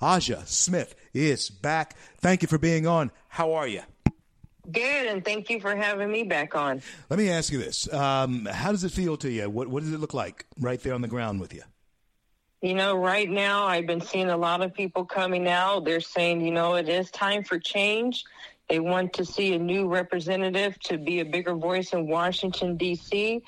Aja Smith is back. Thank you for being on. How are you? Good, and thank you for having me back on. Let me ask you this: um, How does it feel to you? What What does it look like right there on the ground with you? You know, right now I've been seeing a lot of people coming out. They're saying, you know, it is time for change. They want to see a new representative to be a bigger voice in Washington, D.C.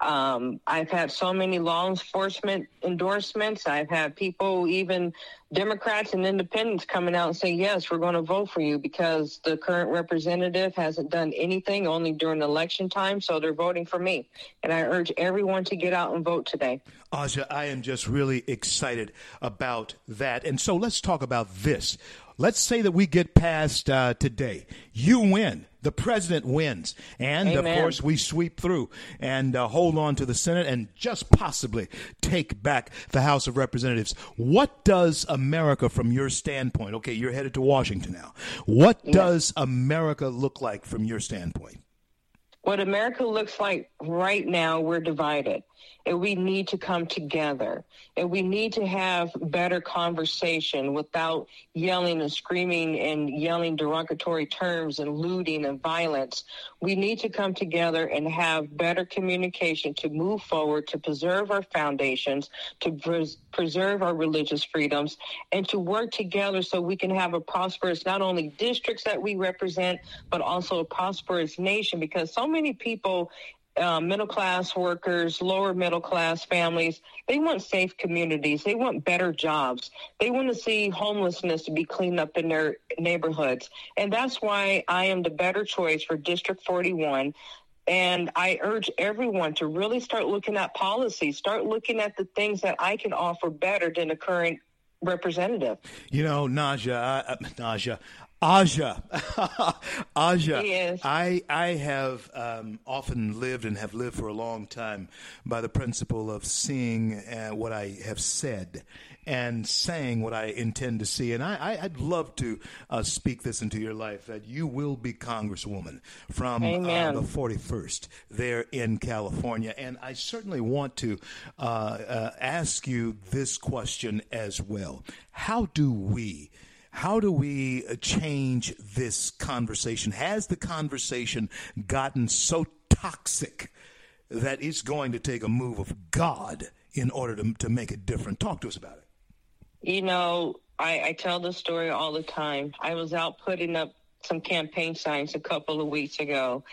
Um, I've had so many law enforcement endorsements. I've had people, even Democrats and independents, coming out and saying, yes, we're going to vote for you because the current representative hasn't done anything only during election time. So they're voting for me. And I urge everyone to get out and vote today. Aja, I am just really excited about that. And so let's talk about this. Let's say that we get past uh, today. You win. The president wins. And Amen. of course, we sweep through and uh, hold on to the Senate and just possibly take back the House of Representatives. What does America, from your standpoint, okay, you're headed to Washington now. What Yes. does America look like from your standpoint? What America looks like right now, we're divided. And we need to come together. And we need to have better conversation without yelling and screaming and yelling derogatory terms and looting and violence. We need to come together and have better communication to move forward, to preserve our foundations, to pres- preserve our religious freedoms, and to work together so we can have a prosperous, not only districts that we represent, but also a prosperous nation because so many people uh, middle class workers, lower middle class families, they want safe communities. They want better jobs. They want to see homelessness to be cleaned up in their neighborhoods. And that's why I am the better choice for District 41. And I urge everyone to really start looking at policy, start looking at the things that I can offer better than the current representative. You know, Naja, uh, Naja, Aja, Aja. Yes. I I have um, often lived and have lived for a long time by the principle of seeing uh, what I have said and saying what I intend to see. And I, I, I'd love to uh, speak this into your life that you will be Congresswoman from uh, the 41st there in California. And I certainly want to uh, uh, ask you this question as well. How do we? How do we uh, change this conversation? Has the conversation gotten so toxic that it's going to take a move of God in order to, to make it different? Talk to us about it. You know, I, I tell this story all the time. I was out putting up some campaign signs a couple of weeks ago,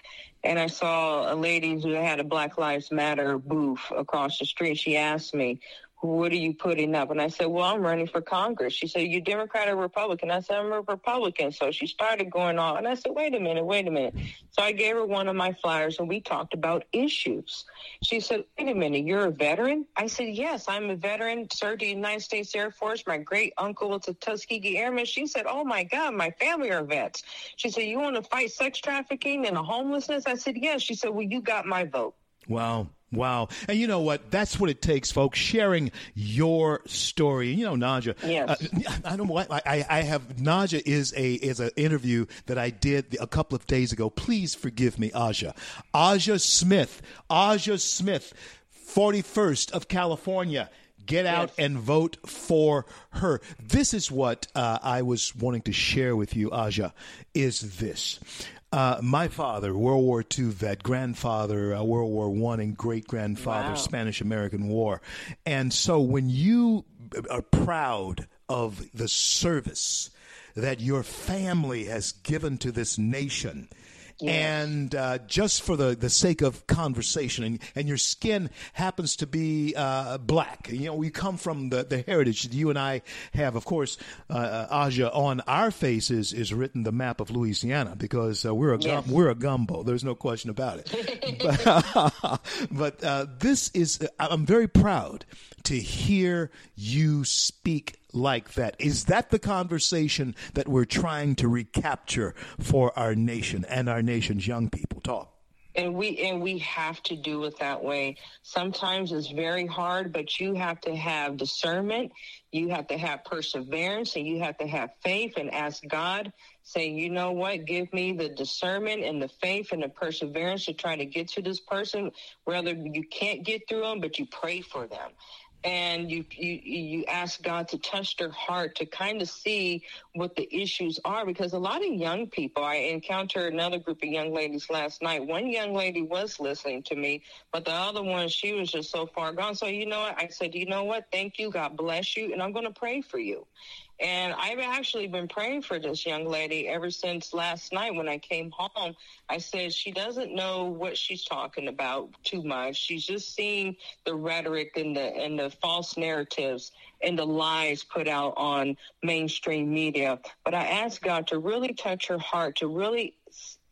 and I saw a lady who had a Black Lives Matter booth across the street. She asked me, what are you putting up? And I said, well, I'm running for Congress. She said, you Democrat or Republican? I said, I'm a Republican. So she started going on. And I said, wait a minute, wait a minute. So I gave her one of my flyers and we talked about issues. She said, wait a minute, you're a veteran? I said, yes, I'm a veteran, served the United States Air Force. My great uncle was a Tuskegee Airman. She said, oh my God, my family are vets. She said, you want to fight sex trafficking and homelessness? I said, yes. She said, well, you got my vote. Wow. Wow. And you know what? That's what it takes, folks. Sharing your story. You know, Naja. Yes. Uh, I don't know what I, I have. Naja is a is an interview that I did a couple of days ago. Please forgive me, Aja. Aja Smith. Aja Smith, 41st of California. Get out Yes. and vote for her. This is what uh, I was wanting to share with you, Aja, is this. Uh, my father, World War II vet, grandfather, uh, World War One, and great grandfather, Wow. Spanish American War. And so when you are proud of the service that your family has given to this nation, and uh, just for the, the sake of conversation, and, and your skin happens to be uh, black. You know, we come from the, the heritage that you and I have. Of course, uh, Aja, on our faces is written the map of Louisiana because uh, we're a gum, we're a gumbo. There's no question about it. but but uh, this is I'm very proud to hear you speak like that. Is that the conversation that we're trying to recapture for our nation and our nation's young people? Talk. and we and we have to do it that way sometimes it's very hard but you have to have discernment you have to have perseverance and you have to have faith and ask god saying you know what give me the discernment and the faith and the perseverance to try to get to this person whether you can't get through them but you pray for them and you you you ask God to touch their heart to kind of see what the issues are because a lot of young people I encountered another group of young ladies last night. One young lady was listening to me but the other one she was just so far gone. So you know what? I said you know what? Thank you. God bless you and I'm going to pray for you and I've actually been praying for this young lady ever since last night when I came home. I said she doesn't know what she's talking about too much. She's just seeing the rhetoric and the and the false narratives and the lies put out on mainstream media. But I asked God to really touch her heart, to really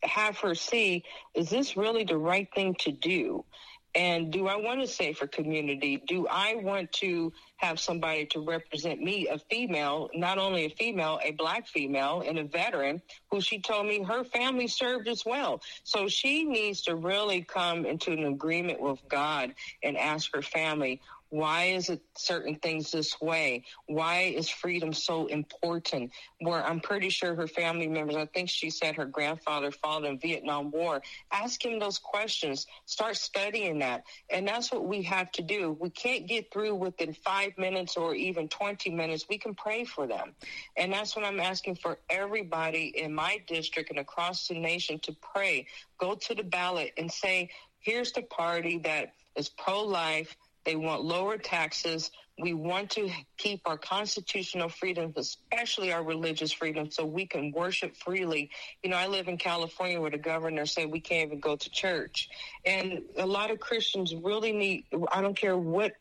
have her see, is this really the right thing to do? And do I want a safer community? Do I want to have somebody to represent me, a female, not only a female, a black female and a veteran who she told me her family served as well. So she needs to really come into an agreement with God and ask her family, why is it certain things this way? Why is freedom so important? Where I'm pretty sure her family members, I think she said her grandfather fought in Vietnam War. Ask him those questions. Start studying that. And that's what we have to do. We can't get through within five minutes or even 20 minutes. We can pray for them. And that's what I'm asking for everybody in my district and across the nation to pray. Go to the ballot and say, here's the party that is pro life they want lower taxes. We want to keep our constitutional freedoms, especially our religious freedom, so we can worship freely. You know, I live in California where the governor said we can't even go to church. And a lot of Christians really need, I don't care what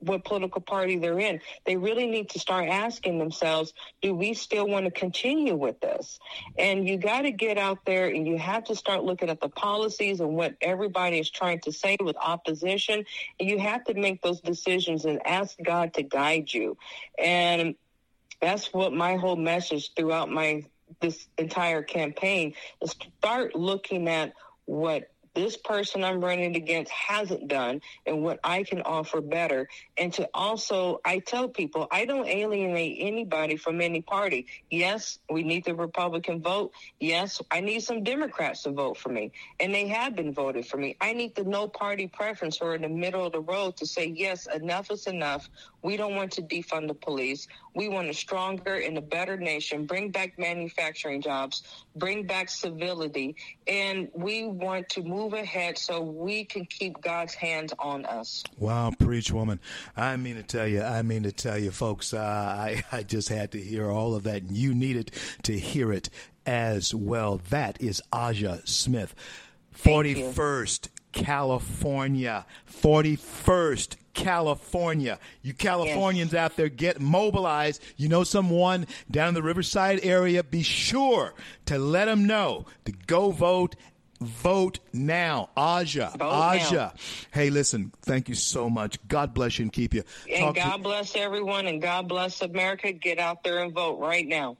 what political party they're in. They really need to start asking themselves, do we still want to continue with this? And you got to get out there and you have to start looking at the policies and what everybody is trying to say with opposition. And you have to make those decisions and ask God to guide you. And that's what my whole message throughout my this entire campaign is to start looking at what this person I'm running against hasn't done and what I can offer better. And to also, I tell people, I don't alienate anybody from any party. Yes, we need the Republican vote. Yes, I need some Democrats to vote for me. And they have been voted for me. I need the no party preference or in the middle of the road to say, yes, enough is enough. We don't want to defund the police. We want a stronger and a better nation, bring back manufacturing jobs, bring back civility, and we want to move ahead so we can keep God's hands on us. Wow, preach, woman. I mean to tell you, I mean to tell you, folks, uh, I, I just had to hear all of that, and you needed to hear it as well. That is Aja Smith. 41st California. 41st California. You Californians yes. out there get mobilized. You know someone down in the Riverside area, be sure to let them know to go vote Vote now. Aja. Vote Aja. Now. Hey, listen, thank you so much. God bless you and keep you. And Talk God to- bless everyone and God bless America. Get out there and vote right now.